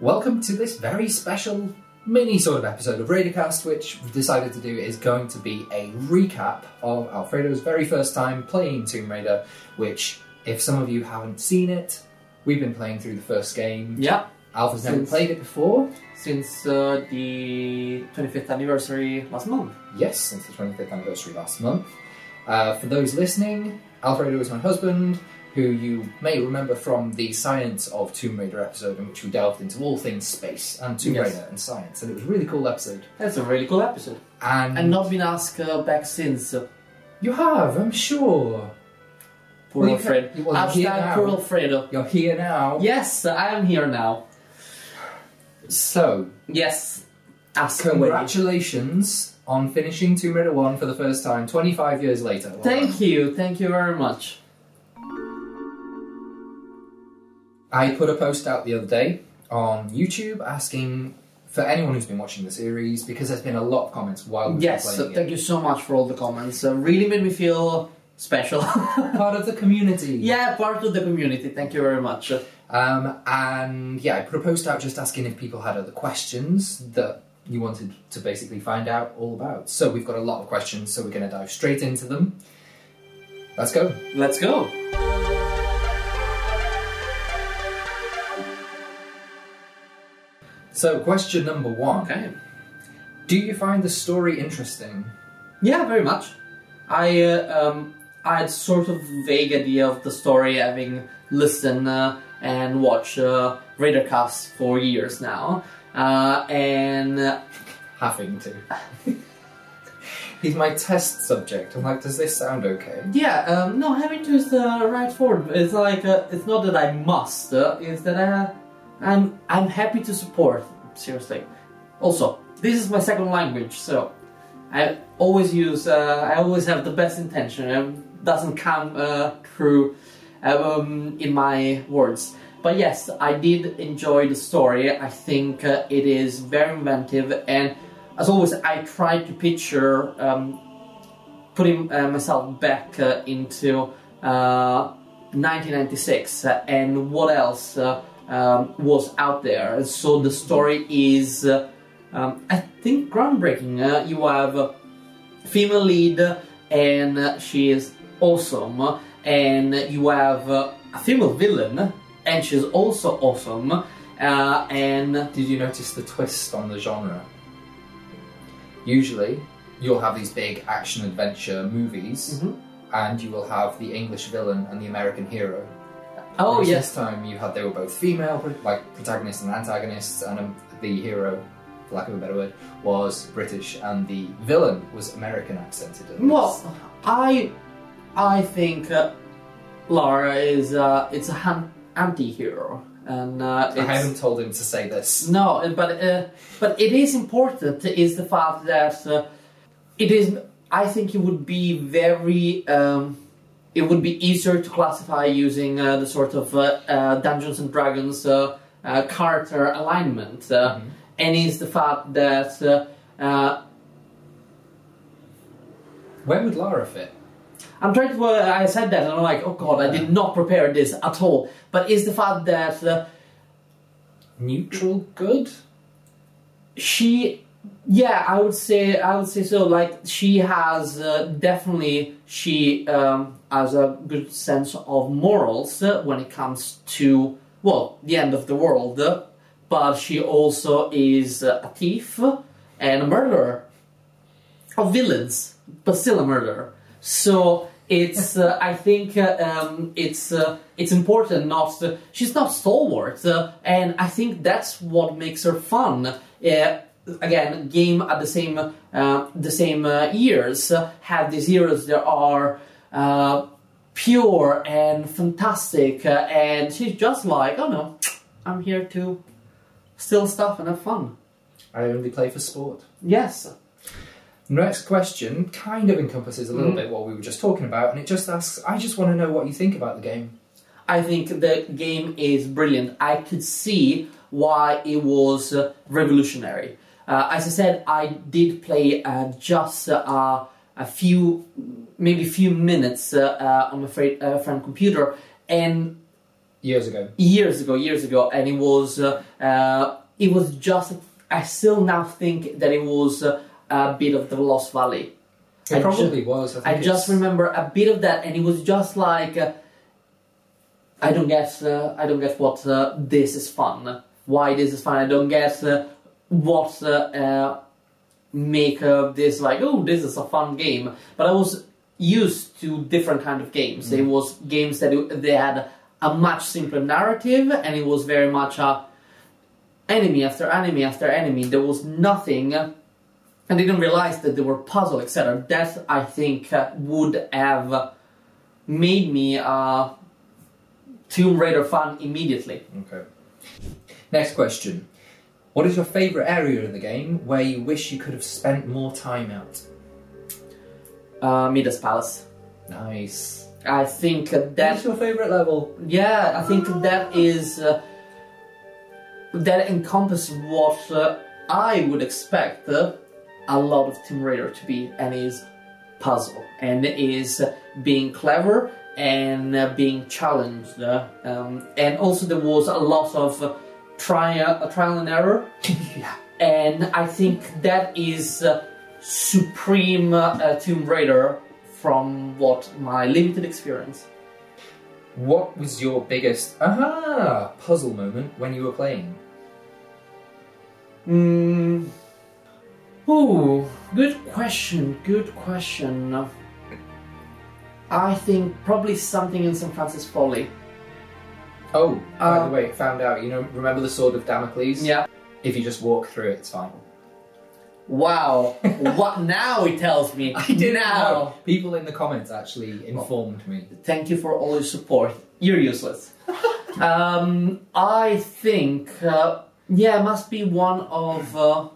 Welcome to this very special mini sort of episode of Raidercast, which we've decided to do is going to be a recap of Alfredo's very first time playing Tomb Raider, which, if some of you haven't seen it, we've been playing through the first game. Yeah, Alpha's never Since- played it before. since uh, the 25th anniversary last month. Yes, since the 25th anniversary last month. Uh, for those listening, Alfredo is my husband, who you may remember from the Science of Tomb Raider episode, in which we delved into all things space and Tomb Yes. Raider and science, and it was a really cool episode. That's a really cool episode. And, And not been asked uh, back since. Uh, you have, I'm sure. poor Well, you Alfredo. can- well, you're here Hashtag now. poor Alfredo. You're here now. Yes, I am here now. So, Yes, ask away. congratulations on finishing Tomb Raider 1 for the first time 25 years later. Well Thank you, thank you very much. I put a post out the other day on YouTube asking for anyone who's been watching the series because there's been a lot of comments while we've Yes, thank you so much for all the comments. Uh, really made me feel special. Part of the community. yeah, part of the community. Thank you very much. Um, and yeah, I put a post out just asking if people had other questions that you wanted to basically find out all about. So we've got a lot of questions, so we're going to dive straight into them. Let's go. Let's go. So, question number one Okay. Do you find the story interesting? Yeah, very much. I uh, um, I had sort of vague idea of the story, having listened uh, and watched uh, Raidercast for years now, uh, and uh, Having to. He's my test subject. I'm like, does this sound okay? yeah, um, no, having to is the right word. It's like uh, it's not that I must. Uh, it's that I, I'm I'm happy to support. Seriously. Also, this is my second language, so I always use. Uh, I always have the best intention. Doesn't come uh, through um, in my words. But yes, I did enjoy the story. I think uh, it is very inventive, and as always, I tried to picture um, putting uh, myself back uh, into uh, 1996 uh, and what else uh, um, was out there. So the story is, uh, um, I think, groundbreaking. Uh, you have a female lead, and she is awesome. And you have uh, a female villain, and she's also awesome. Uh, and Did you notice the twist on the genre? Usually, you'll have these big action adventure movies, Mhm. and you will have the English villain and the American hero. Oh yes, This time you had they were both female, like protagonists and antagonists, and um, the hero, for lack of a better word, was British, and the villain was American accented. Well. I I think uh, Lara is uh, it's a han- anti-hero, and uh, I haven't told him to say this. no, but uh, but it is important is the fact that uh, it is. I think it would be very. Um, it would be easier to classify using uh, the sort of uh, uh, Dungeons and Dragons uh, uh, character alignment, uh, and is the fact that uh, uh, Where would Lara fit? I'm trying to. I said that, and I'm like, oh god, I did not prepare this at all. But is the fact that uh, Neutral good? she, yeah, I would say, I would say so. Like she has uh, definitely, she um, has a good sense of morals when it comes to well, the end of the world. but she also is a thief and a murderer of villains, but still a murderer. So it's, uh, I think, uh, um, it's uh, it's important not to. She's not stalwart, uh, and I think that's what makes her fun. Uh, again, game at the same uh, the same years have these heroes there are. Uh, pure and fantastic, uh, and she's just like, oh no, I'm here to steal stuff and have fun. I only play for sport. Yes. Next question kind of encompasses a little Mhm. bit what we were just talking about, and it just asks I just want to know what you think about the game. I think the game is brilliant. I could see why it was uh, revolutionary. Uh, as I said, I did play uh, just uh, a few, maybe a few minutes uh, uh, on my friend, uh, friend computer, and Years ago. years ago, years ago, and it was uh, uh, it was just. I still now think that it was uh, a bit of the Lost Valley. It I probably was. I, think I just remember a bit of that, and it was just like uh, I don't get, uh, I don't get what uh, this is fun. Why this is fun? I don't get uh, what uh, uh, make uh, this like oh this is a fun game. But I was used to different kind of games. It was games that it- they had a much simpler narrative, and it was very much a enemy after enemy after enemy. There was nothing. uh, I didn't realize that there were puzzle, etc. That I think uh, would have made me a Tomb Raider fan immediately. Okay. Next question. What is your favourite area in the game where you wish you could have spent more time at? Uh, Midas Palace. Nice. I think That's that your favourite level. yeah, I think that is uh, that encompasses what uh, I would expect uh, a lot of Tomb Raider to be, and is puzzle, and is uh, being clever and uh, being challenged, uh, um, and also there was a lot of uh, trial, uh, trial and error. yeah. and I think that is uh, supreme uh, uh, Tomb Raider from what my limited experience. What was your biggest aha puzzle moment when you were playing? Mm. Ooh, good question. Good question. I think probably something in St. Francis Folly. Oh, by the way, found out. You know, remember the sword of Damocles? Yeah. If you just walk through it, it's fine. Wow. what now? He tells me. I did now. know. People in the comments actually informed me. Thank you for all your support. You're useless. um, I think, uh, yeah, must be one of uh,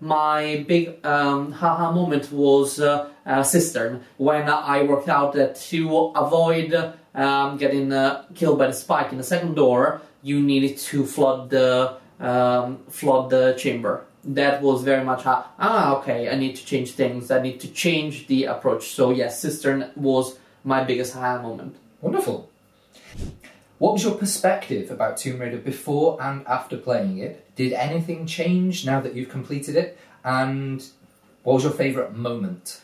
my big um, haha moment was uh, uh, Cistern when I worked out that to avoid um, getting uh, killed by the spike in the second door, you needed to flood the um, flood the chamber. That was very much a, ah okay. I need to change things. I need to change the approach. So yes, Cistern was my biggest haha moment. Wonderful. What was your perspective about Tomb Raider before and after playing it? Did anything change now that you've completed it? And what was your favourite moment?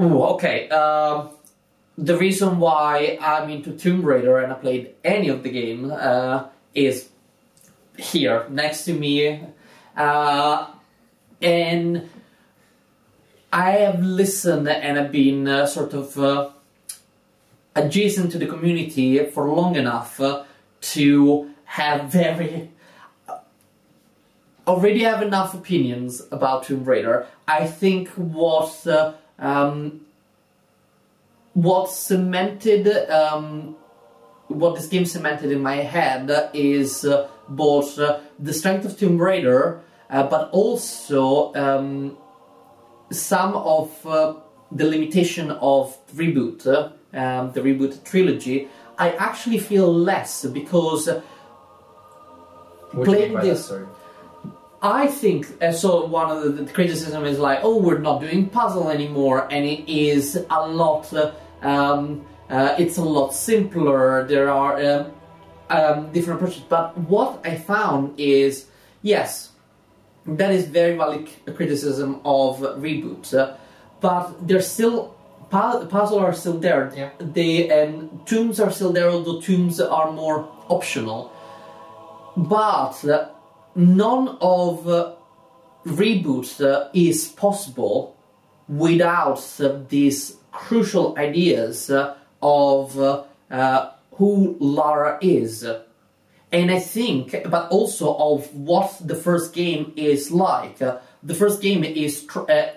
Ooh, okay. Um, the reason why I'm into Tomb Raider and I played any of the game uh, is here next to me, uh, and I have listened and I've been uh, sort of uh, adjacent to the community for long enough uh, to have very already have enough opinions about Tomb Raider. I think what uh, um, what cemented um, what this game cemented in my head is uh, both uh, the strength of Tomb Raider, uh, but also um, some of uh, the limitation of reboot, uh, um, the reboot trilogy. I actually feel less because. uh, Playing this-? I think uh, so. One of the, the criticism is like, oh, we're not doing puzzle anymore, and it is a lot. Uh, um, uh, it's a lot simpler. There are um, um, different approaches, but what I found is yes, that is very valid criticism of reboot, uh, but there's still pu- puzzle are still there. Yeah. They and tombs are still there, although tombs are more optional. But uh, none of uh, reboot uh, is possible without uh, these crucial ideas of uh, who Lara is. And I think, but also of what the first game is like. The first game is uh,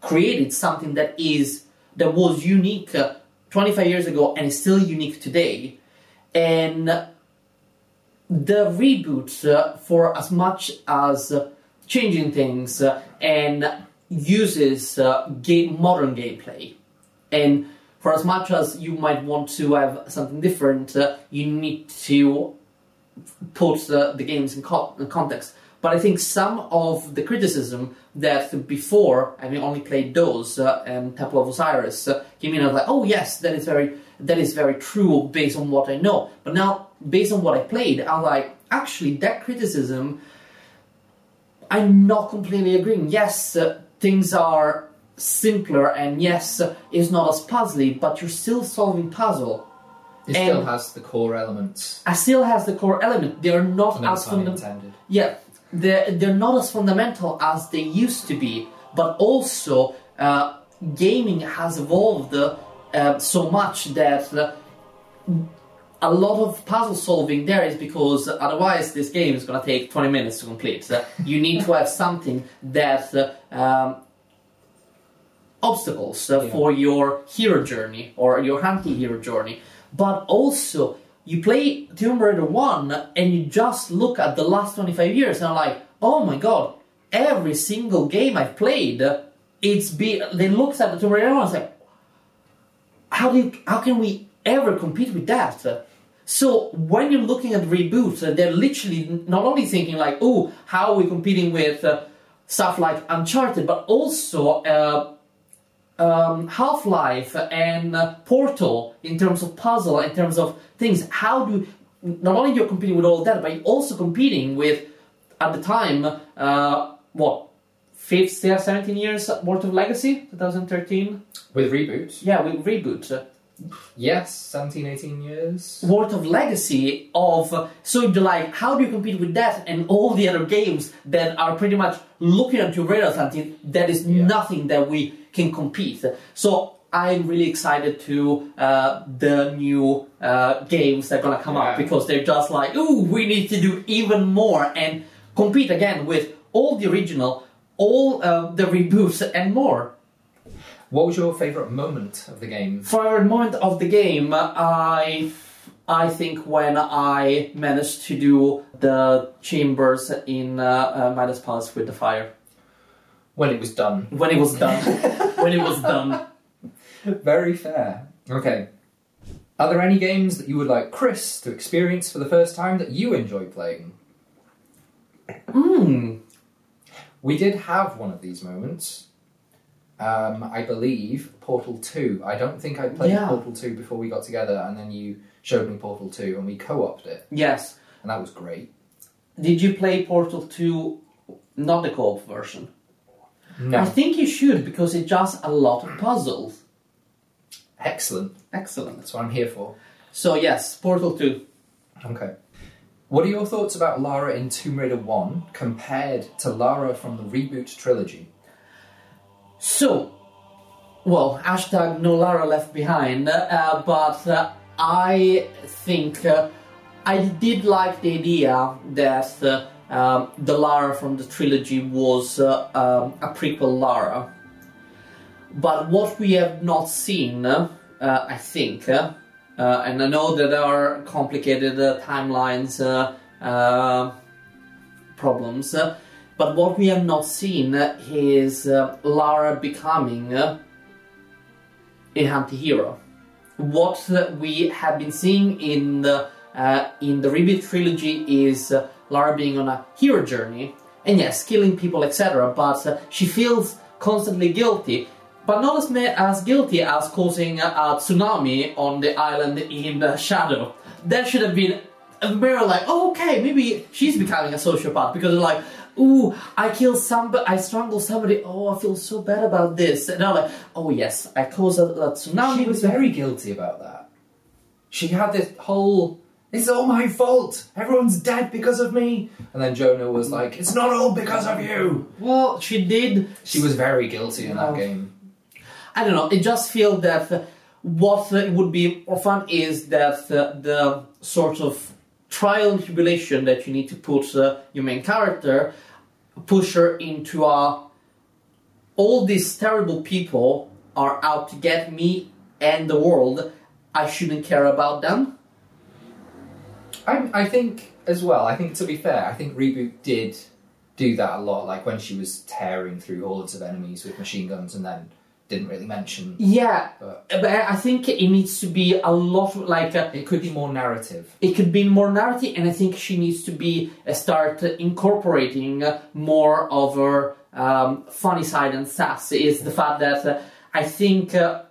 created something that is that was unique uh, 25 years ago and is still unique today. And the reboot, uh, for as much as changing things uh, and uses game, modern gameplay, and for as much as you might want to have something different, uh, you need to put uh, the games in, co- in context. But I think some of the criticism that before, having only played those uh, and Temple of Osiris, uh, came in as like, oh yes, that is very that is very true based on what I know. But now, based on what I played, I'm like, actually, that criticism, I'm not completely agreeing. Yes, uh, things are simpler, and yes, it's not as puzzly, but you're still solving puzzle. It still has the core elements. It still has the core element. They are not No as fundamental. Yeah, they're, they're not as fundamental as they used to be, but also uh, gaming has evolved uh, so much that uh, a lot of puzzle solving there is because otherwise this game is going to take 20 minutes to complete. Uh, you need to have something that uh, um, obstacles uh, Yeah. for your hero journey or your anti-hero journey, but also you play Tomb Raider 1 and you just look at the last 25 years and are like, oh my god, every single game I've played, it's be they looked at the Tomb Raider 1 and say, how do you, how can we ever compete with that? So when you're looking at reboots, uh, they're literally not only thinking like, oh, how are we competing with uh, stuff like Uncharted, but also uh, um, Half Life and uh, Portal in terms of puzzle, in terms of things. How do not only you're competing with all that, but you're also competing with at the time uh, what 15, 17 years worth of legacy, 2013. With reboots, Yeah, with reboot. yes, 17, 18 years. worth of legacy of so you're like how do you compete with that and all the other games that are pretty much looking at your radar something that is Yeah. nothing that we can compete so i'm really excited to uh, the new uh, games that are gonna come Yeah. up because they're just like ooh we need to do even more and compete again with all the original all uh, the reboots and more What was your favourite moment of the game? favorite moment of the game, I I think when I managed to do the chambers in uh, uh, Midas Palace with the fire. When it was done. When it was done. when it was done. Very fair. Okay. Are there any games that you would like Chris to experience for the first time that you enjoy playing? Hmm. We did have one of these moments. Um, I believe Portal 2. I don't think I'd played Yeah. Portal 2 before we got together, and then you showed me Portal 2 and we co opted it, Yes. and that was great. Did you play Portal 2, not the co-op version? I think you should because it just a lot of puzzles. Excellent. Excellent. That's what I'm here for. So yes, Portal 2. Okay. What are your thoughts about Lara in Tomb Raider 1 compared to Lara from the reboot trilogy? So, well, hashtag no Lara left behind, uh, but uh, I think uh, I did like the idea that uh, um, the Lara from the trilogy was uh, um, a prequel Lara. But what we have not seen, uh, I think, uh, uh, and I know that there are complicated uh, timelines uh, problems, but what we have not seen is Lara becoming a anti-hero. What we have been seeing in the in the reboot trilogy is Lara being on a hero journey, and yes, killing people, etc. But uh, she feels constantly guilty, but not as as guilty as causing a, a tsunami on the island in uh, Shadow. That should have been a very like, oh, okay, maybe she's becoming a sociopath because like, ooh, I killed somebody, I strangled somebody. Oh, I feel so bad about this. And I'm like, oh yes, I caused a, a tsunami. She was very guilty about that. She had this whole, it's all my fault. Everyone's dead because of me. And then Jonah was like, it's not all because of you. well, she did. She was very guilty in that Oh. game. I don't know. It just feels that uh, what uh, would be more fun is that uh, the sort of trial and tribulation that you need to put uh, your main character, push her into a. All these terrible people are out to get me and the world. I shouldn't care about them. I, I think as well. I think to be fair, I think reboot did do that a lot. Like when she was tearing through hordes of enemies with machine guns, and then didn't really mention. Yeah, But but I think it needs to be a lot like. Uh, it could be more narrative. it could be more narrative, and I think she needs to be uh, start incorporating more of her um, funny side and sass. Is the fact that uh, I think uh,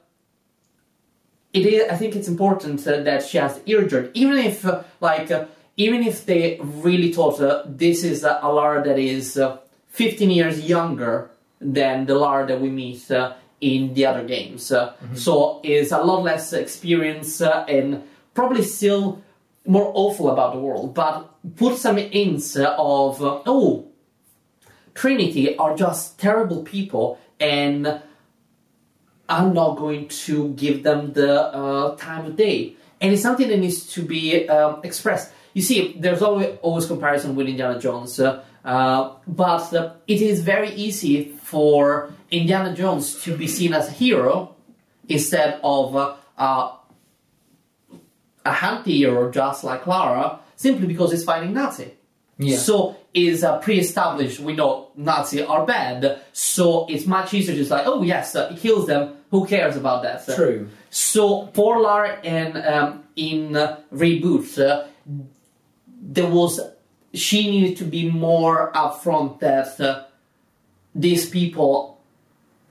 it is. I think it's important uh, that she has ear journey, even if uh, like uh, even if they really thought uh, this is uh, a Lara that is uh, 15 years younger than the Lara that we meet uh, in the other games, uh, so is a lot less experience uh, and probably still more awful about the world, but put some hints of oh, Trinity are just terrible people and. I'm not going to give them the uh, time of day. And it's something that needs to be um, expressed. You see, there's always, always comparison with Indiana Jones, uh, uh, but it is very easy for Indiana Jones to be seen as a hero instead of uh, a anti-hero just like Lara, simply because he's fighting Nazi. Yeah. So is uh, pre-established. We know Nazi are bad, so it's much easier just like, oh yes, uh, he kills them. Who cares about that? True. So for Lara and um, in uh, reboot, uh, there was she needed to be more upfront that uh, these people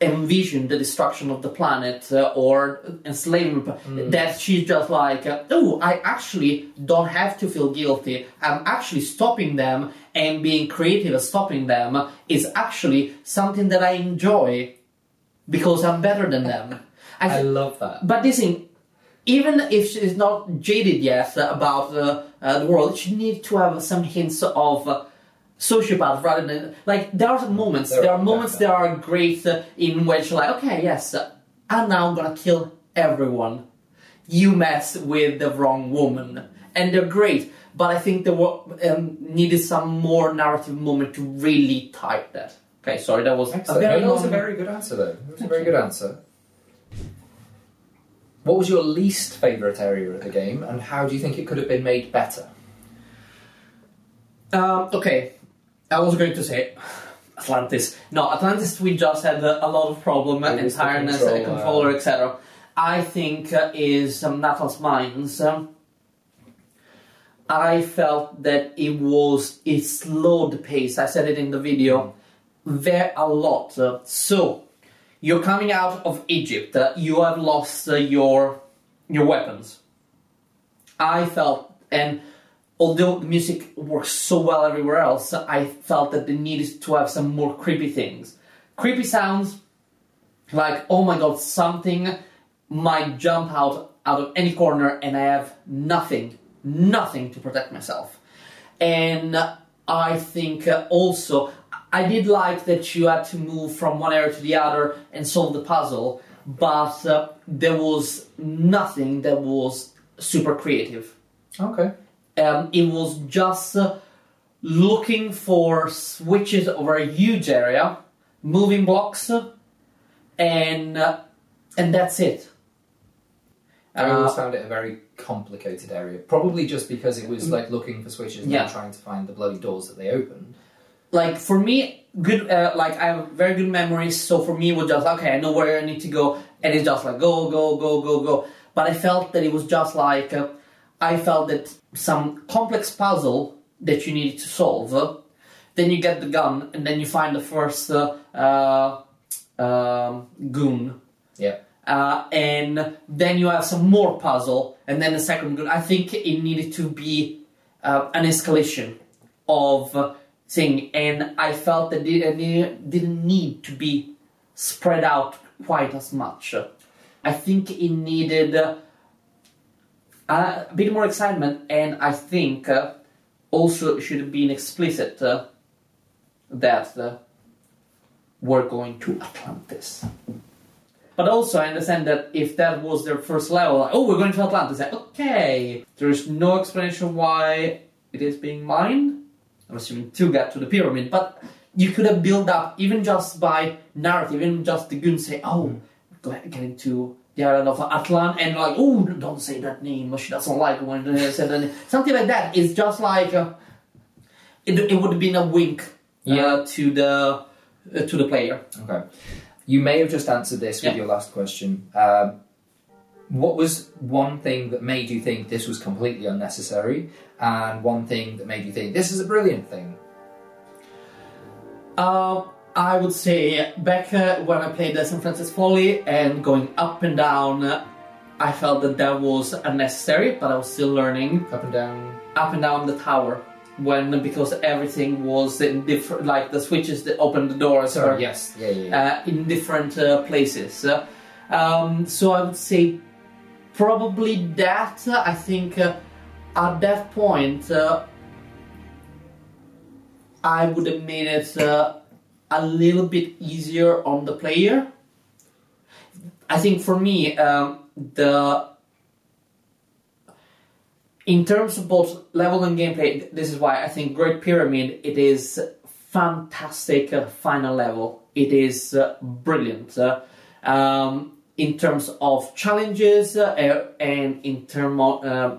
envision the destruction of the planet uh, or enslavement. That she's just like, oh, I actually don't have to feel guilty. I'm actually stopping them and being creative at stopping them is actually something that I enjoy because I'm better than them. I, I love that. but this thing, even if she's not jaded yet about uh, uh, the world, she needs to have some hints of uh, sociopath rather than like there are moments. There There, are, moments that are great uh, in which like, okay, yes, I'm now gonna kill everyone. You mess with the wrong woman, and they're great. But I think there were um, needed some more narrative moment to really type that. Okay, sorry, that was Excellent. a very No, that was a very good answer, though. That was a very good answer. What was your least favourite area of the game, and how do you think it could have been made better? Um, okay, I was going to say Atlantis. No, Atlantis. We just had a, a lot of problem, the entireness, control, controller, controller, etc. I think uh, is um, Natla's Mines. Um, I felt that it was it slowed the pace. I said it in the video, very a lot. Uh, so you're coming out of Egypt. Uh, you have lost uh, your your weapons. I felt, and although the music works so well everywhere else, I felt that they needed to have some more creepy things. Creepy sounds, like oh my god, something might jump out out of any corner, and I have nothing, nothing to protect myself. And I think uh, also I did like that you had to move from one area to the other and solve the puzzle, but uh, there was nothing that was super creative. Okay. Um, it was just uh, looking for switches over a huge area, moving blocks, and uh, and that's it. I always Uh, found it a very complicated area. Probably just because it was like looking for switches and Yeah. trying to find the bloody doors that they opened. like for me, good. Uh, like I have very good memories, so for me it was just okay. I know where I need to go, and it's just like go, go, go, go, go. But I felt that it was just like uh, I felt that some complex puzzle that you needed to solve. then you get the gun, and then you find the first uh, uh, um, goon. Yeah. Uh, and then you have some more puzzle, and then the second goon. I think it needed to be uh, an escalation of thing, and I felt that it, it didn't need to be spread out quite as much. I think it needed uh, a bit more excitement, and I think uh, also should have been explicit uh, that uh, we're going to Atlantis. But also, I understand that if that was their first level, like, oh, we're going to Atlantis, like, okay, there's no explanation why it is being mined. I'm assuming to get to the pyramid, but you could have built up even just by narrative, even just the goons say, oh, go ahead, getting to the island of Atlan, and like, oh, don't say that name, she doesn't like when they say that name. Something like that is just like, uh, it, it would have been a wink uh, Yeah. to the uh, to the player. Okay. You may have just answered this with Yeah. your last question. Um, what was one thing that made you think this was completely unnecessary, and one thing that made you think this is a brilliant thing? Um, I would say back uh, when I played the San Francisco Folly and going up and down, uh, I felt that that was unnecessary, but I was still learning Up and down. up and down the tower when because everything was in different, like the switches that opened the doors Sorry, were yes. Yeah, yeah, yeah. uh, in different uh, places. Um, so I would say probably that. I think uh, at that point uh, I would have made it uh, a little bit easier on the player. I think for me um, the in terms of both level and gameplay, this is why I think Great Pyramid it is fantastic uh, final level. It is uh, brilliant uh, um, in terms of challenges uh, and in terms of uh,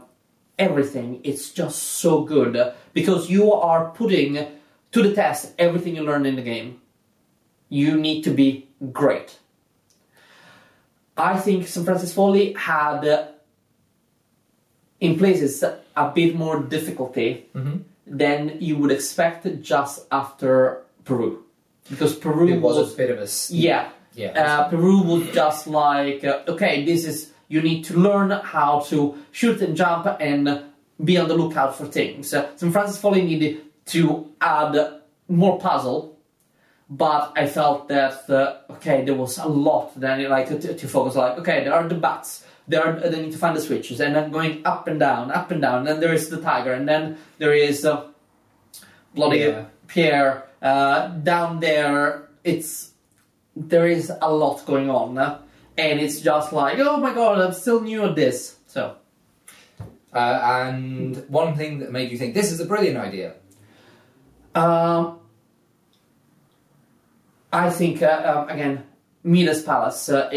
everything. It's just so good because you are putting to the test everything you learn in the game. You need to be great. I think St. Francis Folly had uh, in places a bit more difficulty Mm-hmm. than you would expect just after Peru. Because Peru It was was, a bit of a. s- yeah, Yeah. uh, Peru was just like uh, okay, this is you need to learn how to shoot and jump and be on the lookout for things. St. Francis Folly needed to add more puzzle, but I felt that uh, okay, there was a lot then like to, to focus. Like okay, there are the bats. There are, they need to find the switches, and then going up and down, up and down. And then there is the tiger, and then there is uh, bloody Yeah. Pierre uh, down there. It's there is a lot going on, and it's just like oh my god, I'm still new at this. So Uh, and one thing that made you think this is a brilliant idea. Um, I think uh, um, again, Midas Palace. Uh,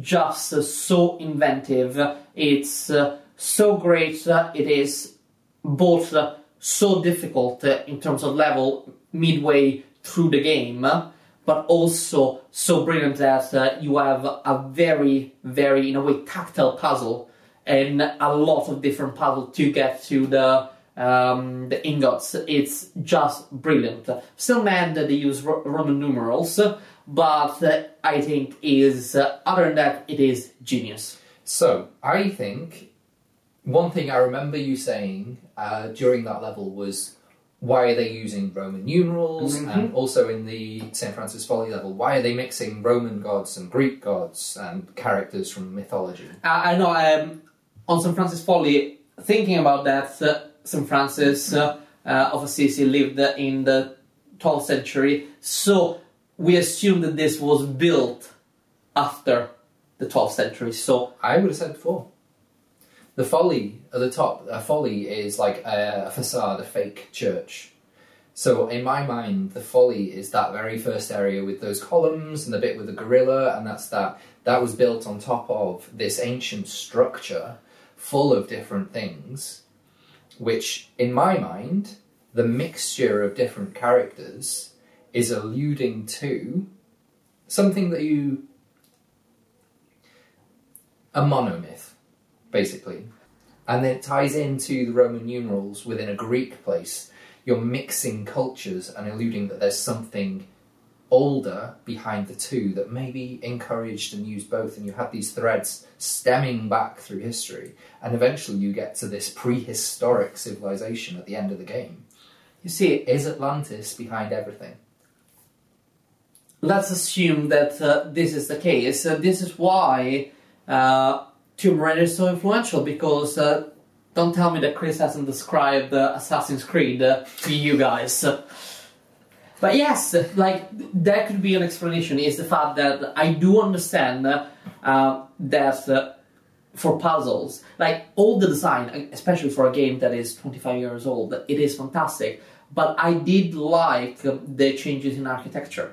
just uh, so inventive. It's uh, so great. Uh, it is both uh, so difficult in terms of level midway through the game, but also so brilliant that you have a very, very in a way tactile puzzle and a lot of different puzzles to get to the um, the ingots. It's just brilliant. Still mad that they use Roman numerals, but uh, I think is uh, other than that, it is genius. So I think one thing I remember you saying uh, during that level was why are they using Roman numerals Mhm. and also in the St. Francis Folly level why are they mixing Roman gods and Greek gods and characters from mythology? I, I know um, on St. Francis Folly, thinking about that, uh, St. Francis uh, uh, of Assisi lived in the 12th century, so we assume that this was built after the 12th century. So I would have said before. The folly at the top, a folly is like a facade, a fake church. So in my mind, the folly is that very first area with those columns and the bit with the gorilla, and that's that. That was built on top of this ancient structure full of different things, which in my mind, the mixture of different characters is alluding to something that you. a monomyth, basically. And then it ties into the Roman numerals within a Greek place. You're mixing cultures and alluding that there's something older behind the two that maybe encouraged and used both, and you had these threads stemming back through history, and eventually you get to this prehistoric civilization at the end of the game. you see, Is Atlantis behind everything? let's assume that uh, this is the case. Uh, this is why uh, Tomb Raider is so influential because uh, don't tell me that Chris hasn't described uh, Assassin's Creed uh, to you guys. But yes, like that could be an explanation. Is the fact that I do understand uh, uh, that uh, for puzzles, like all the design, especially for a game that is 25 years old, it is fantastic. But I did like uh, the changes in architecture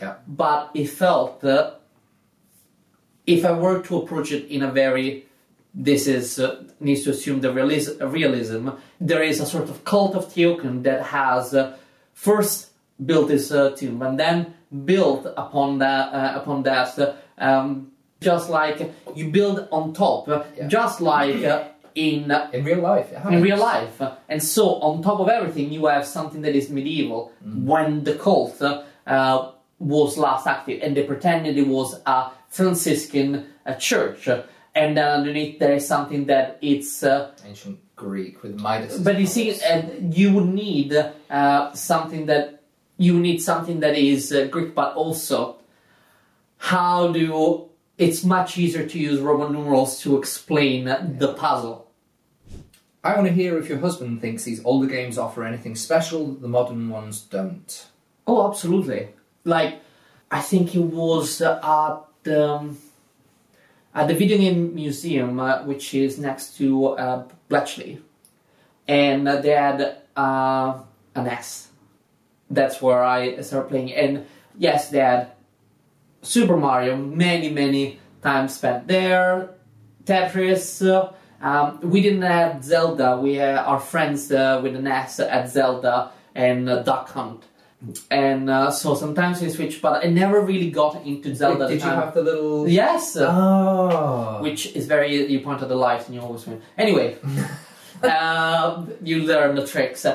Yeah. but it felt that if I were to approach it in a very this is uh, needs to assume the realis- realism. There is a sort of cult of Tihocan that has uh, first built this uh, tomb and then built upon that uh, upon that um, just like you build on top, Yeah. just like uh, in In real life, in real life. And so, on top of everything, you have something that is medieval. When the cult uh, was last active, and they pretended it was a Franciscan uh, church. and then underneath there is something that it's. Uh, Ancient Greek with Midas. but you see, you would need uh, something that you need something that is uh, Greek, but also how do it's much easier to use Roman numerals to explain the puzzle. I want to hear if your husband thinks these older games offer anything special that the modern ones don't. Oh, absolutely. Like, I think it was at um, at the video game museum, uh, which is next to uh, Bletchley, and they had uh, a NES. That's where I started playing. And yes, they had Super Mario, many many times spent there. Tetris. Uh, um, we didn't have Zelda. We had our friends uh, with a NES at Zelda and uh, Duck Hunt. And uh, so sometimes we switch, but I never really got into Zelda. at Did the you have the little? Yes, Oh. which is very. You point at the light and you always win. Anyway, uh, you learn the tricks.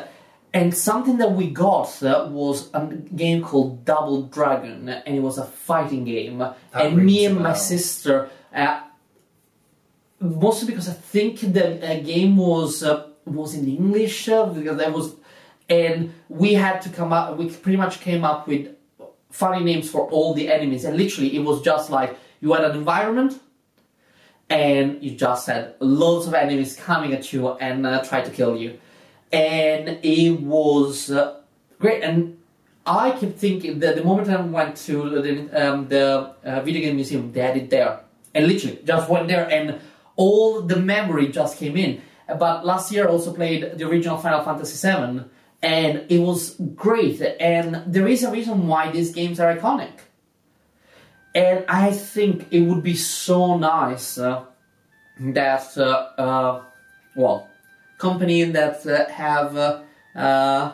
And something that we got uh, was a game called Double Dragon, and it was a fighting game. and me and my sister, uh, mostly because I think the uh, game was uh, was in English uh, because there was, and we had to come up. We pretty much came up with funny names for all the enemies, and literally it was just like you had an environment, and you just had loads of enemies coming at you and uh, try to kill you, and it was uh, great. And I kept thinking that the moment I went to the, um, the uh, video game museum, they had it there, and literally just went there, and all the memory just came in. But last year I also played the original Final Fantasy VII, and it was great. And there is a reason why these games are iconic. And I think it would be so nice uh, that, uh, uh, well, company that uh, have uh, uh,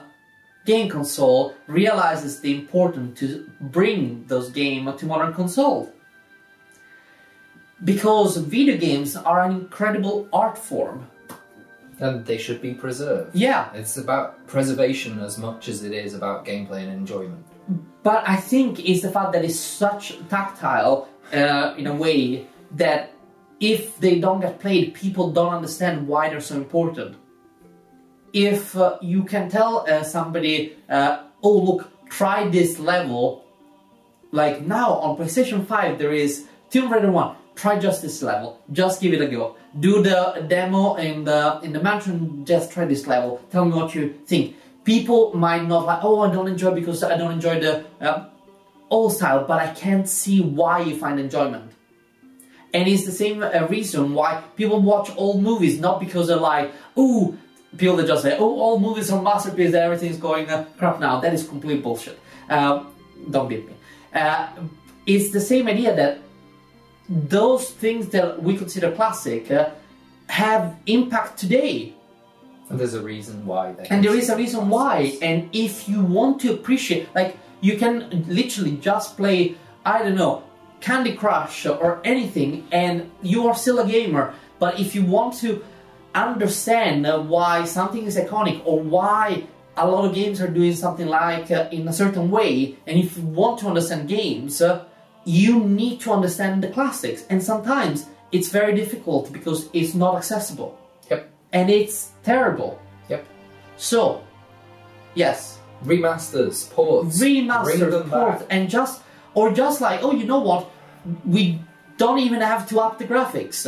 game console realizes the importance to bring those game to modern console. Because video games are an incredible art form. And they should be preserved. Yeah, It's about preservation as much as it is about gameplay and enjoyment. But I think it's the fact that it's such tactile uh, in a way that if they don't get played, people don't understand why they're so important. If uh, you can tell uh, somebody, uh, oh look, try this level, like now on PlayStation 5 there is Tomb Raider 1, try just this level, just give it a go. Do the demo in the in the mansion, just try this level, tell me what you think people might not like, oh, I don't enjoy because I don't enjoy the uh, old style, but I can't see why you find enjoyment. And it's the same uh, reason why people watch old movies, not because they're like, ooh, people that just say, oh, all movies are masterpieces, everything's going uh, crap now. That is complete bullshit. Uh, don't beat me. Uh, it's the same idea that those things that we consider classic uh, have impact today. And there's a reason why they And there is a reason why. And if you want to appreciate, like, you can literally just play, I don't know, Candy Crush or anything, and you are still a gamer. But if you want to understand uh, why something is iconic or why a lot of games are doing something like uh, in a certain way, and if you want to understand games, uh, you need to understand the classics. And sometimes it's very difficult because it's not accessible Yep. and it's terrible. Yep. So, yes, Remasters, ports. bring remaster port back. and just or just like oh you know what we don't even have to up the graphics.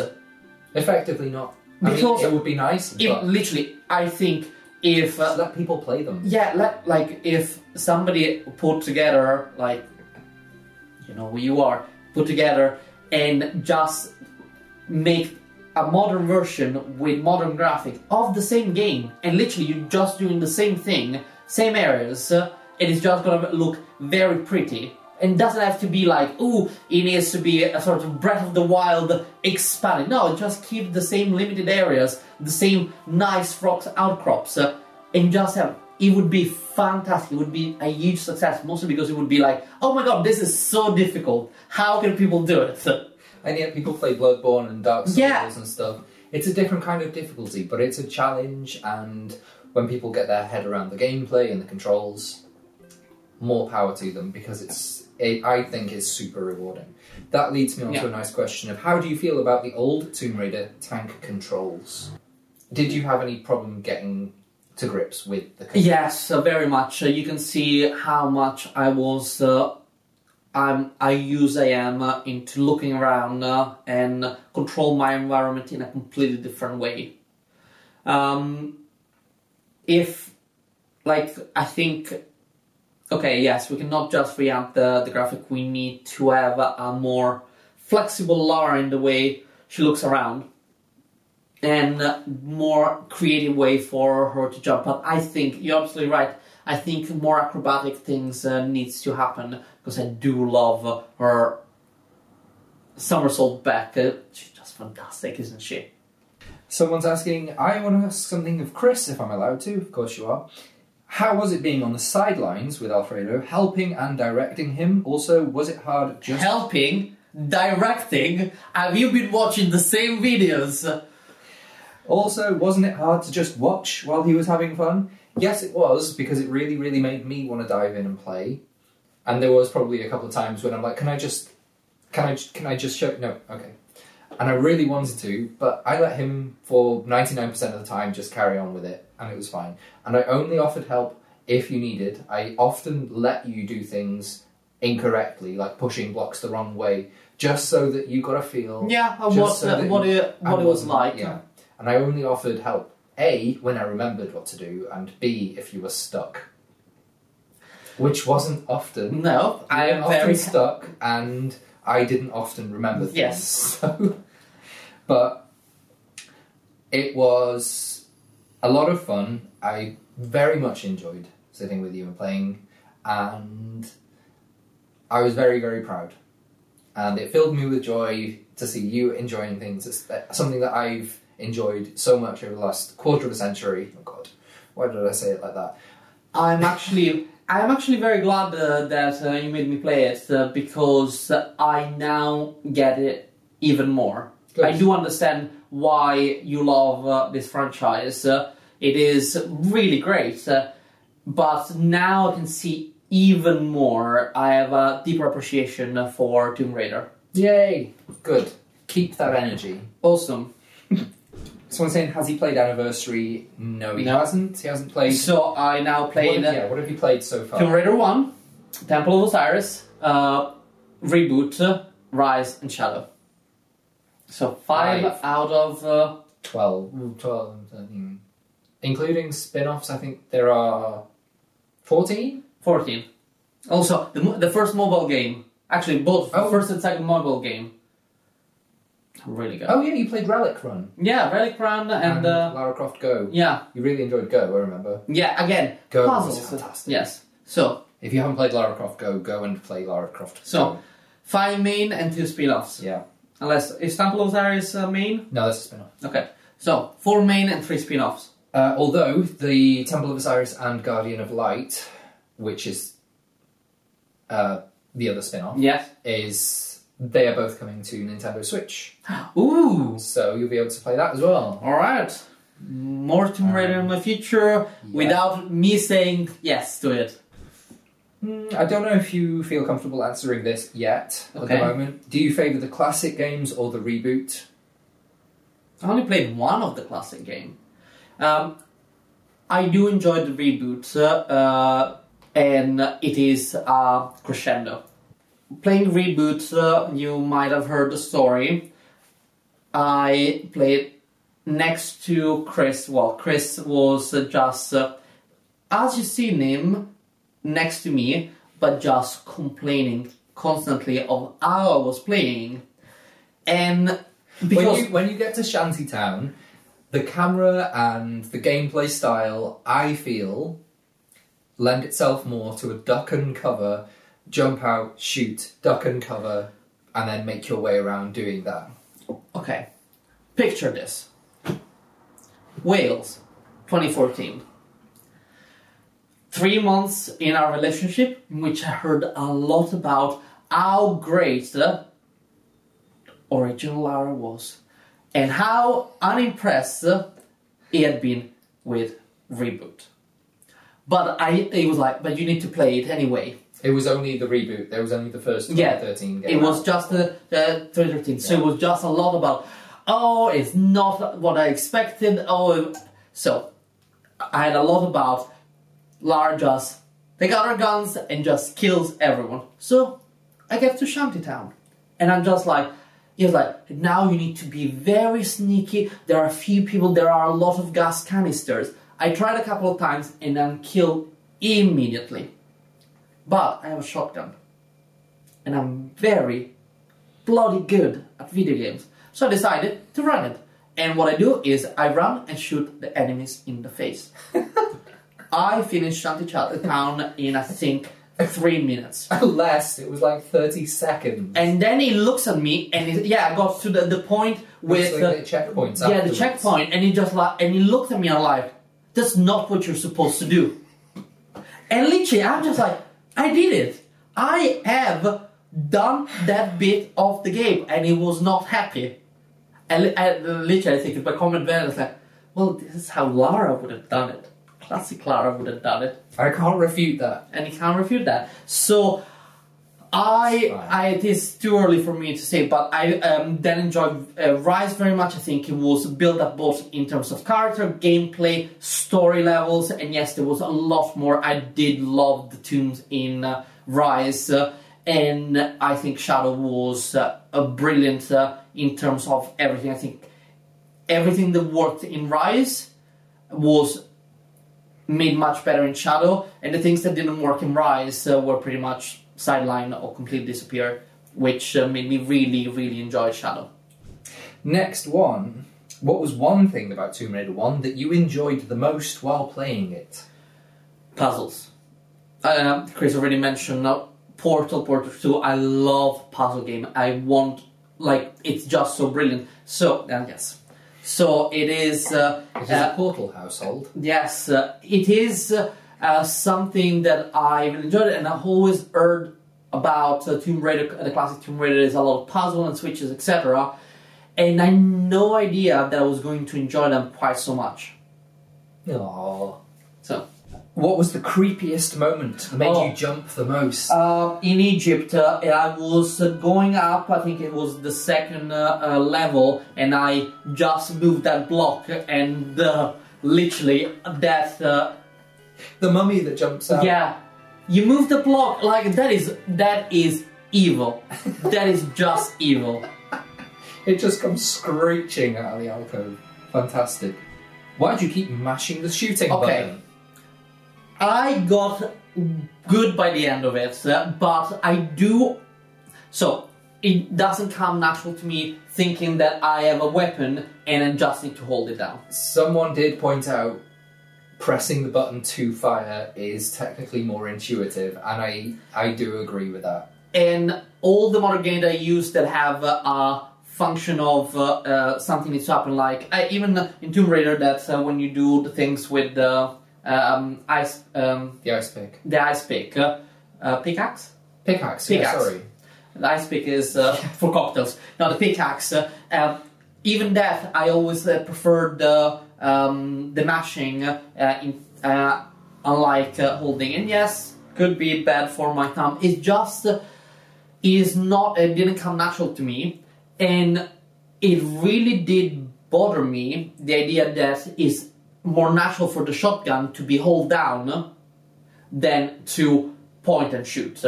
Effectively not. I Because- mean, it would be nice, but literally, I think if uh, let people play them. yeah, let, like if somebody put together like you know who you are put together and just make a modern version with modern graphics of the same game and literally you're just doing the same thing same areas uh, it is just gonna look very pretty and doesn't have to be like ooh it needs to be a sort of breath of the wild expanded no just keep the same limited areas the same nice rocks outcrops uh, and just have it would be fantastic. It would be a huge success, mostly because it would be like, oh my god, this is so difficult. How can people do it? And yet people play Bloodborne and Dark Souls Yeah. and stuff. It's a different kind of difficulty, but it's a challenge and when people get their head around the gameplay and the controls, more power to them because it's it, I think is super rewarding. That leads me on to a nice question of how do you feel about the old Tomb Raider tank controls? Did you have any problem getting to grips with the controls? Yes, uh, very much. Uh, you can see how much I was. Uh, I'm, I use I am uh, into looking around uh, and control my environment in a completely different way. Um, if, like, I think, okay, yes, we cannot just revamp the, the graphic. We need to have a, a more flexible Lara in the way she looks around and more creative way for her to jump. But I think you're absolutely right. I think more acrobatic things uh, needs to happen because I do love her somersault back. Uh, she's just fantastic, isn't she? Someone's asking, I want to ask something of Chris, if I'm allowed to. Of course you are. How was it being on the sidelines with Alfredo, helping and directing him? Also, was it hard just Helping, directing. Have you been watching the same videos? Also, wasn't it hard to just watch while he was having fun? Yes, it was, because it really, really made me want to dive in and play. And there was probably a couple of times when I'm like, can I just, can I, can I just show? No, okay. And I really wanted to, but I let him for 99% of the time just carry on with it, and it was fine. And I only offered help if you needed. I often let you do things incorrectly, like pushing blocks the wrong way, just so that you got a feel Yeah, and what so uh, what it what it was like. Yeah. And I only offered help A, when I remembered what to do, and B, if you were stuck. Which wasn't often. No, I am often very stuck, and I didn't often remember things. Yes. So, but it was a lot of fun. I very much enjoyed sitting with you and playing, and I was very, very proud. And it filled me with joy to see you enjoying things. It's something that I've enjoyed so much over the last quarter of a century. Oh God, why did I say it like that? I'm actually I'm actually very glad uh, that uh, you made me play it uh, because uh, I now get it even more. Good. I do understand why you love uh, this franchise. Uh, it is really great, uh, but now I can see even more. I have a deeper appreciation for Tomb Raider. Yay! Good. Keep that energy. Awesome. Someone saying, has he played Anniversary? No, he No. hasn't. He hasn't played. So I now What, played. uh, yeah, what have you played so far? Tomb Raider 1, Temple of Osiris, uh, Reboot, Rise, and Shadow. So five, Five. out of. Uh, 12, 12, 13. Including spin offs, I think there are 14? 14. Also, the, the first mobile game. Actually, both Oh. first and second mobile game. Really good. Oh, yeah, you played Relic Run Yeah, Relic Run and. Uh, Lara Croft Go. yeah, You really enjoyed Go, I remember. yeah, again, Go was fantastic. Yes. So, If you haven't played Lara Croft Go, go and play Lara Croft So- Go. five main and two spin offs. Yeah. Unless, is Temple of Osiris uh, main? No, that's a spin off. Okay. So, four main and three spin offs. Uh, although the Temple of Osiris and Guardian of Light, which is uh, the other spin off, Yes. is they are both coming to Nintendo Switch. Ooh! So you'll be able to play that as well. All right. More Tomb Raider in my future without me saying yes to it. Mm, I don't know if you feel comfortable answering this yet at the moment. Do you favour the classic games or the reboot? I only played one of the classic game. Um, I do enjoy the reboot, uh, and it is uh, crescendo. Playing reboot, uh, you might have heard the story. I played next to Chris. Well, Chris was just, uh, as you seen him, next to me, but just complaining constantly of how I was playing, and because when you when you get to Shantytown, the camera and the gameplay style, I feel, lend itself more to a duck and cover, jump out, shoot, duck and cover, and then make your way around doing that. Okay, picture this Wales, 2014. Three months in our relationship, in which I heard a lot about how great the original Lara was and how unimpressed he had been with Reboot. But I, it was like, but you need to play it anyway. It was only the reboot. There was only the first Yeah. 2013 game. It was just the, the 2013, so it was just a lot about, oh, it's not what I expected. Oh, so I had a lot about Lara just they got her guns and just kills everyone. So I get to Shantytown, and I'm just like, he's like, now you need to be very sneaky. There are a few people. There are a lot of gas canisters. I tried a couple of times and then killed immediately. But I have a shotgun and I'm very bloody good at video games. So I decided to run it. And what I do is I run and shoot the enemies in the face. I finished Shantytown in I think three minutes. Less. It was like 30 seconds. And then he looks at me and he, yeah, I got to the, the point with like uh, the checkpoints. yeah the checkpoint, and he just like and he looked at me and like, that's not what you're supposed to do. And literally, I'm just like, I did it. I have done that bit of the game, and he was not happy. And I, literally, I think my comment there is like, well, this is how Lara would have done it. Classic Lara would have done it I can't refute that. and he can't refute that. So I, I it is too early for me to say, but I um, then enjoyed uh, Rise very much. I think it was built up both in terms of character, gameplay, story levels, and yes, there was a lot more. I did love the tunes in uh, Rise, uh, and I think Shadow was uh, a brilliant uh, in terms of everything. I think everything that worked in Rise was made much better in Shadow, and the things that didn't work in Rise uh, were pretty much sidelined or completely disappear, which uh, made me really, really enjoy Shadow. Next one. What was one thing about Tomb Raider 1 that you enjoyed the most while playing it? Puzzles. Uh, Chris already mentioned uh, Portal, Portal 2. I love puzzle game. I want, like, it's just so brilliant. So, uh, yes. So it is. Uh, It is uh, a Portal household. Yes, uh, it is uh, uh, something that I really enjoyed, and I've always heard about uh, Tomb Raider, the classic Tomb Raider. There's a lot of puzzle and switches, etc. And I had no idea that I was going to enjoy them quite so much. Aww. What was the creepiest moment that made Oh. you jump the most? um, in Egypt, uh, I was uh, going up. I think it was the second uh, uh, level, and I just moved that block, and uh, literally that. Uh, the mummy that jumps out. Yeah, you move the block like that is that is evil. that is just evil. It just comes screeching out of the alcove. Fantastic. Why do you keep mashing the shooting Okay. button? I got good by the end of it, but I do. So it doesn't come natural to me thinking that I have a weapon and I just need to hold it down. Someone did point out pressing the button to fire is technically more intuitive, and I I do agree with that. and all the modern games I use that have uh, a function of uh, uh, something needs to happen, like uh, even in Tomb Raider, that uh, when you do the things with the um, ice, um, The ice pick. the ice pick, uh, uh, pickaxe. Pickaxe, yeah, Pickaxe. sorry. The ice pick is uh, for cocktails. Now the pickaxe. Uh, um, even that, I always uh, preferred the um, the mashing, uh, in, uh, unlike uh, holding. And yes, could be bad for my thumb. It just is not. It didn't come natural to me, and it really did bother me. The idea that it's more natural for the shotgun to be held down than to point and shoot.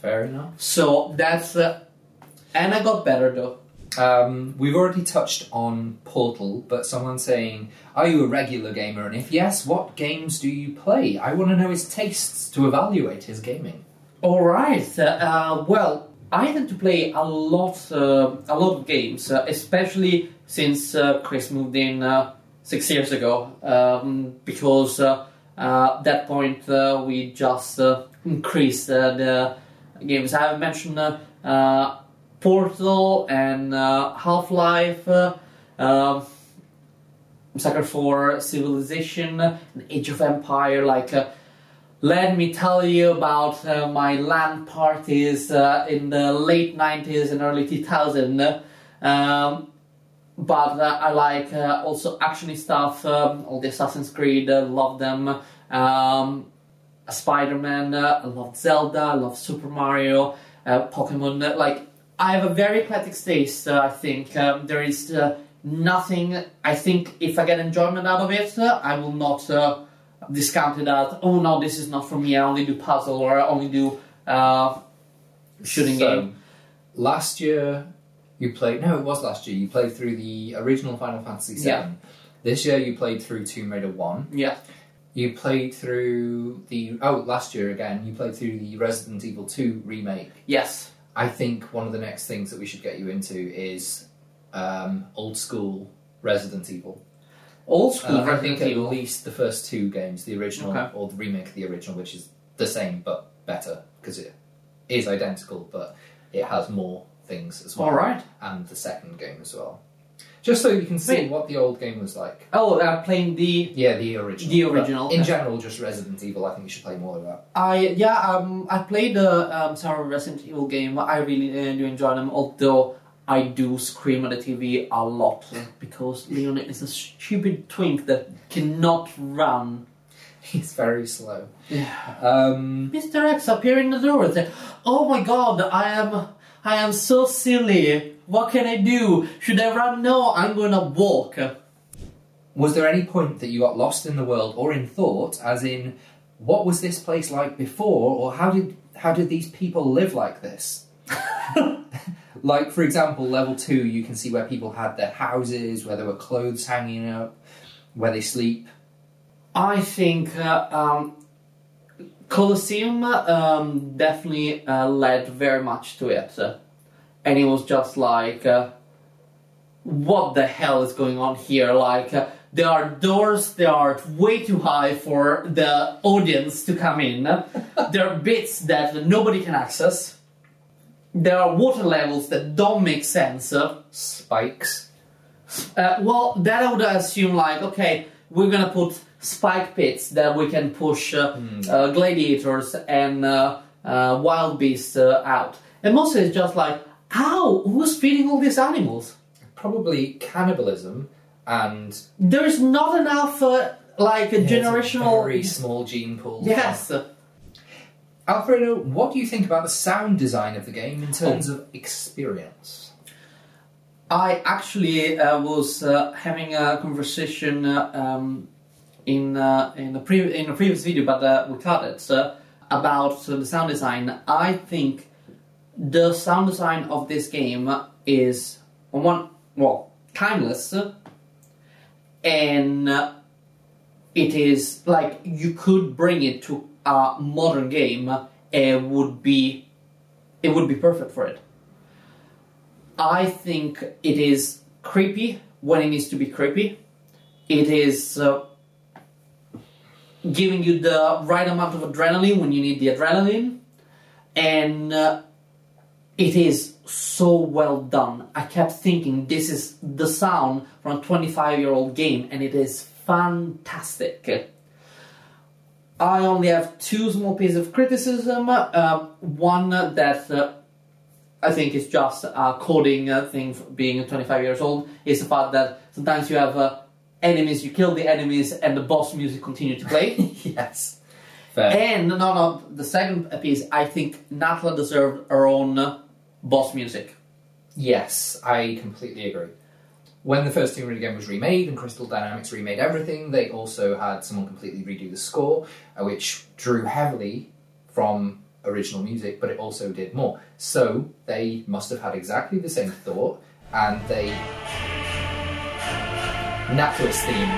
Fair enough. So that's uh, and I got better though. Um, we've already touched on Portal, but someone's saying, Are you a regular gamer? And if yes, what games do you play? I want to know his tastes to evaluate his gaming. All right. Uh, uh, well, I tend to play a lot, uh, a lot of games, uh, especially since uh, Chris moved in uh, six years ago. Um, because uh, uh, at that point uh, we just uh, increased the games. I have mentioned Portal and Half Life. Um, Sucker for Civilization, and Age of Empire, like let me tell you about uh, my LAN parties uh, in the late 90s and early 2000s. Um, but uh, I like uh, also actiony stuff, um, all the Assassin's Creed, uh, love them. Um, Spider-Man. Uh, I love Zelda. I love Super Mario, uh, Pokemon. Uh, like I have a very eclectic taste. I think um, there is uh, nothing. I think if I get enjoyment out of it, uh, I will not uh, discount it as oh no, this is not for me. I only do puzzle or I only do uh, shooting So, game. Last year, you played. No, it was last year. You played through the original Final Fantasy VII. Yeah. This year, you played through Tomb Raider One. Yeah. You played through the oh last year again. You played through the Resident Evil Two remake. Yes. I think one of the next things that we should get you into is um, old school Resident Evil. Old school Uh, I Resident think at least the first two games, the original Okay. or the remake of the original, which is the same but better because it is identical, but it has more things as well. All right. And the second game as well, just so you can see Wait. what the old game was like. Oh, I'm playing the. Yeah, the original. The But original, in general, just Resident Evil. I think you should play more of that. I yeah um I played the um, several Resident Evil game. I really uh, do enjoy them. Although I do scream at the TV a lot because Leon is a stupid twink that cannot run. He's very slow. Yeah. Um, Mr. X appear in the door and say, "Oh my God, I am I am so silly. What can I do? Should I run? No, I'm gonna walk." Was there any point that you got lost in the world or in thought, as in, what was this place like before, or how did how did these people live like this? like, for example, level two, you can see where people had their houses, where there were clothes hanging up, where they sleep. I think uh, um, Colosseum um, definitely uh, led very much to it. And it was just like, uh, what the hell is going on here? Like, uh, there are doors that are way too high for the audience to come in. there are bits that nobody can access. There are water levels that don't make sense. Spikes. uh, well, that I would assume like, okay, we're gonna put spike pits that we can push uh, uh, gladiators and uh, uh, wild beasts uh, out. And mostly it's just like, how? Who's feeding all these animals? Probably cannibalism and There's not enough, uh, like, a Yeah, it's a generational. very small gene pool. yes. Alfredo, what do you think about the sound design of the game in terms of experience? I actually uh, was uh, having a conversation uh, um, in uh, in a pre- in a previous video, but uh, we cut it uh, about the sound design. I think the sound design of this game is on one well timeless, and it is like you could bring it to a modern game and would be it would be perfect for it. I think it is creepy when it needs to be creepy. It is uh, giving you the right amount of adrenaline when you need the adrenaline, and uh, it is so well done. I kept thinking this is the sound from a 25 year old game, and it is fantastic. I only have two small pieces of criticism. Uh, one that uh, I think is just a coding uh, thing being 25 years old is the fact that sometimes you have uh, enemies, you kill the enemies, and the boss music continue to play. yes. Fair. and no, no, the second piece, I think Natla deserved her own boss music. Yes, I completely agree. When the first Tomb Raider game was remade and Crystal Dynamics remade everything, they also had someone completely redo the score, uh, which drew heavily from original music, but it also did more. So they must have had exactly the same thought, and they. Natla's theme.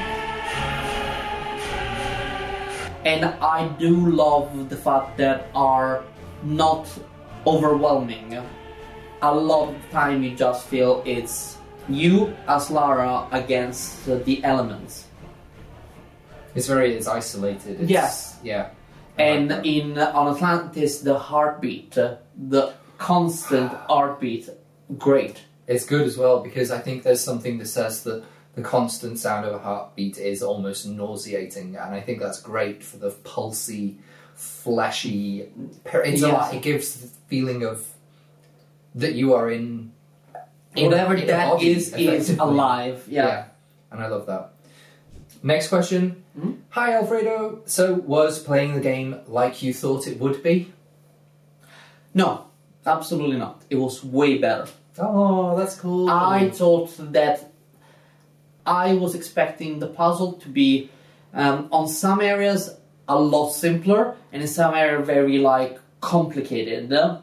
And I do love the fact that are not overwhelming. A lot of the time you just feel it's you as Lara against the elements. It's very it's isolated. It's, Yes. Yeah. I And like in on Atlantis, the heartbeat, the constant heartbeat, great. It's good as well because I think there's something that says that the constant sound of a heartbeat is almost nauseating, and I think that's great for the pulsy, fleshy. It's a lot. It gives the feeling of that you are in. Whatever in that body, is is alive. Yeah. and I love that. Next question. Mhm. Hi, Alfredo. So, was playing the game like you thought it would be? No, absolutely not. It was way better. Oh, that's cool. I thought that I was expecting the puzzle to be um, on some areas a lot simpler and in some areas very like complicated. Uh,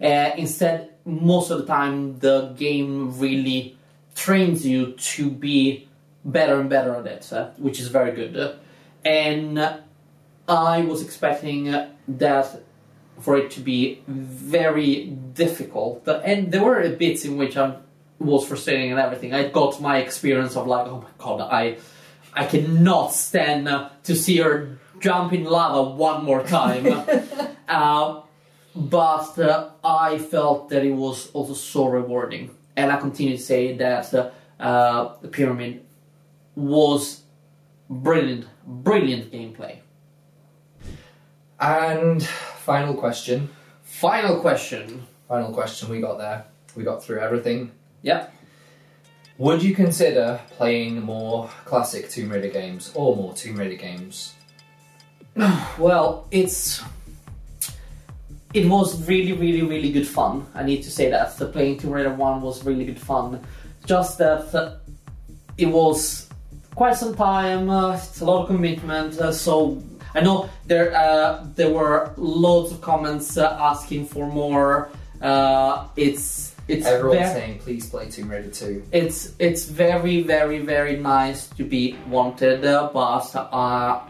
instead, most of the time, the game really trains you to be better and better at it, uh, which is very good. Uh, and I was expecting that for it to be very difficult. And there were bits in which I was frustrating and everything. I got my experience of like, oh my god, I I cannot stand to see her jump in lava one more time. uh, but uh, I felt that it was also so rewarding, and I continue to say that uh, the pyramid was brilliant, brilliant gameplay. And final question. Final question. Final question we got there. We got through everything. Yeah. Would you consider playing more classic Tomb Raider games or more Tomb Raider games? Well, it's it was really, really, really good fun. I need to say that the playing Tomb Raider one was really good fun. Just that it was quite some time. Uh, it's a lot of commitment. Uh, so I know there uh, there were loads of comments uh, asking for more. Uh, it's it's Everyone's ve- saying please play Tomb Raider 2. it's it's very very very nice to be wanted, uh, but uh,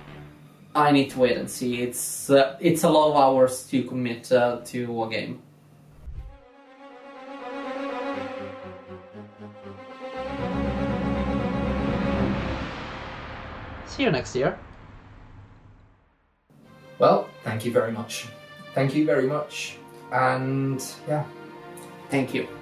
I need to wait and see. It's uh, it's a lot of hours to commit uh, to a game. See you next year. Well, thank you very much. Thank you very much. And yeah, Thank you.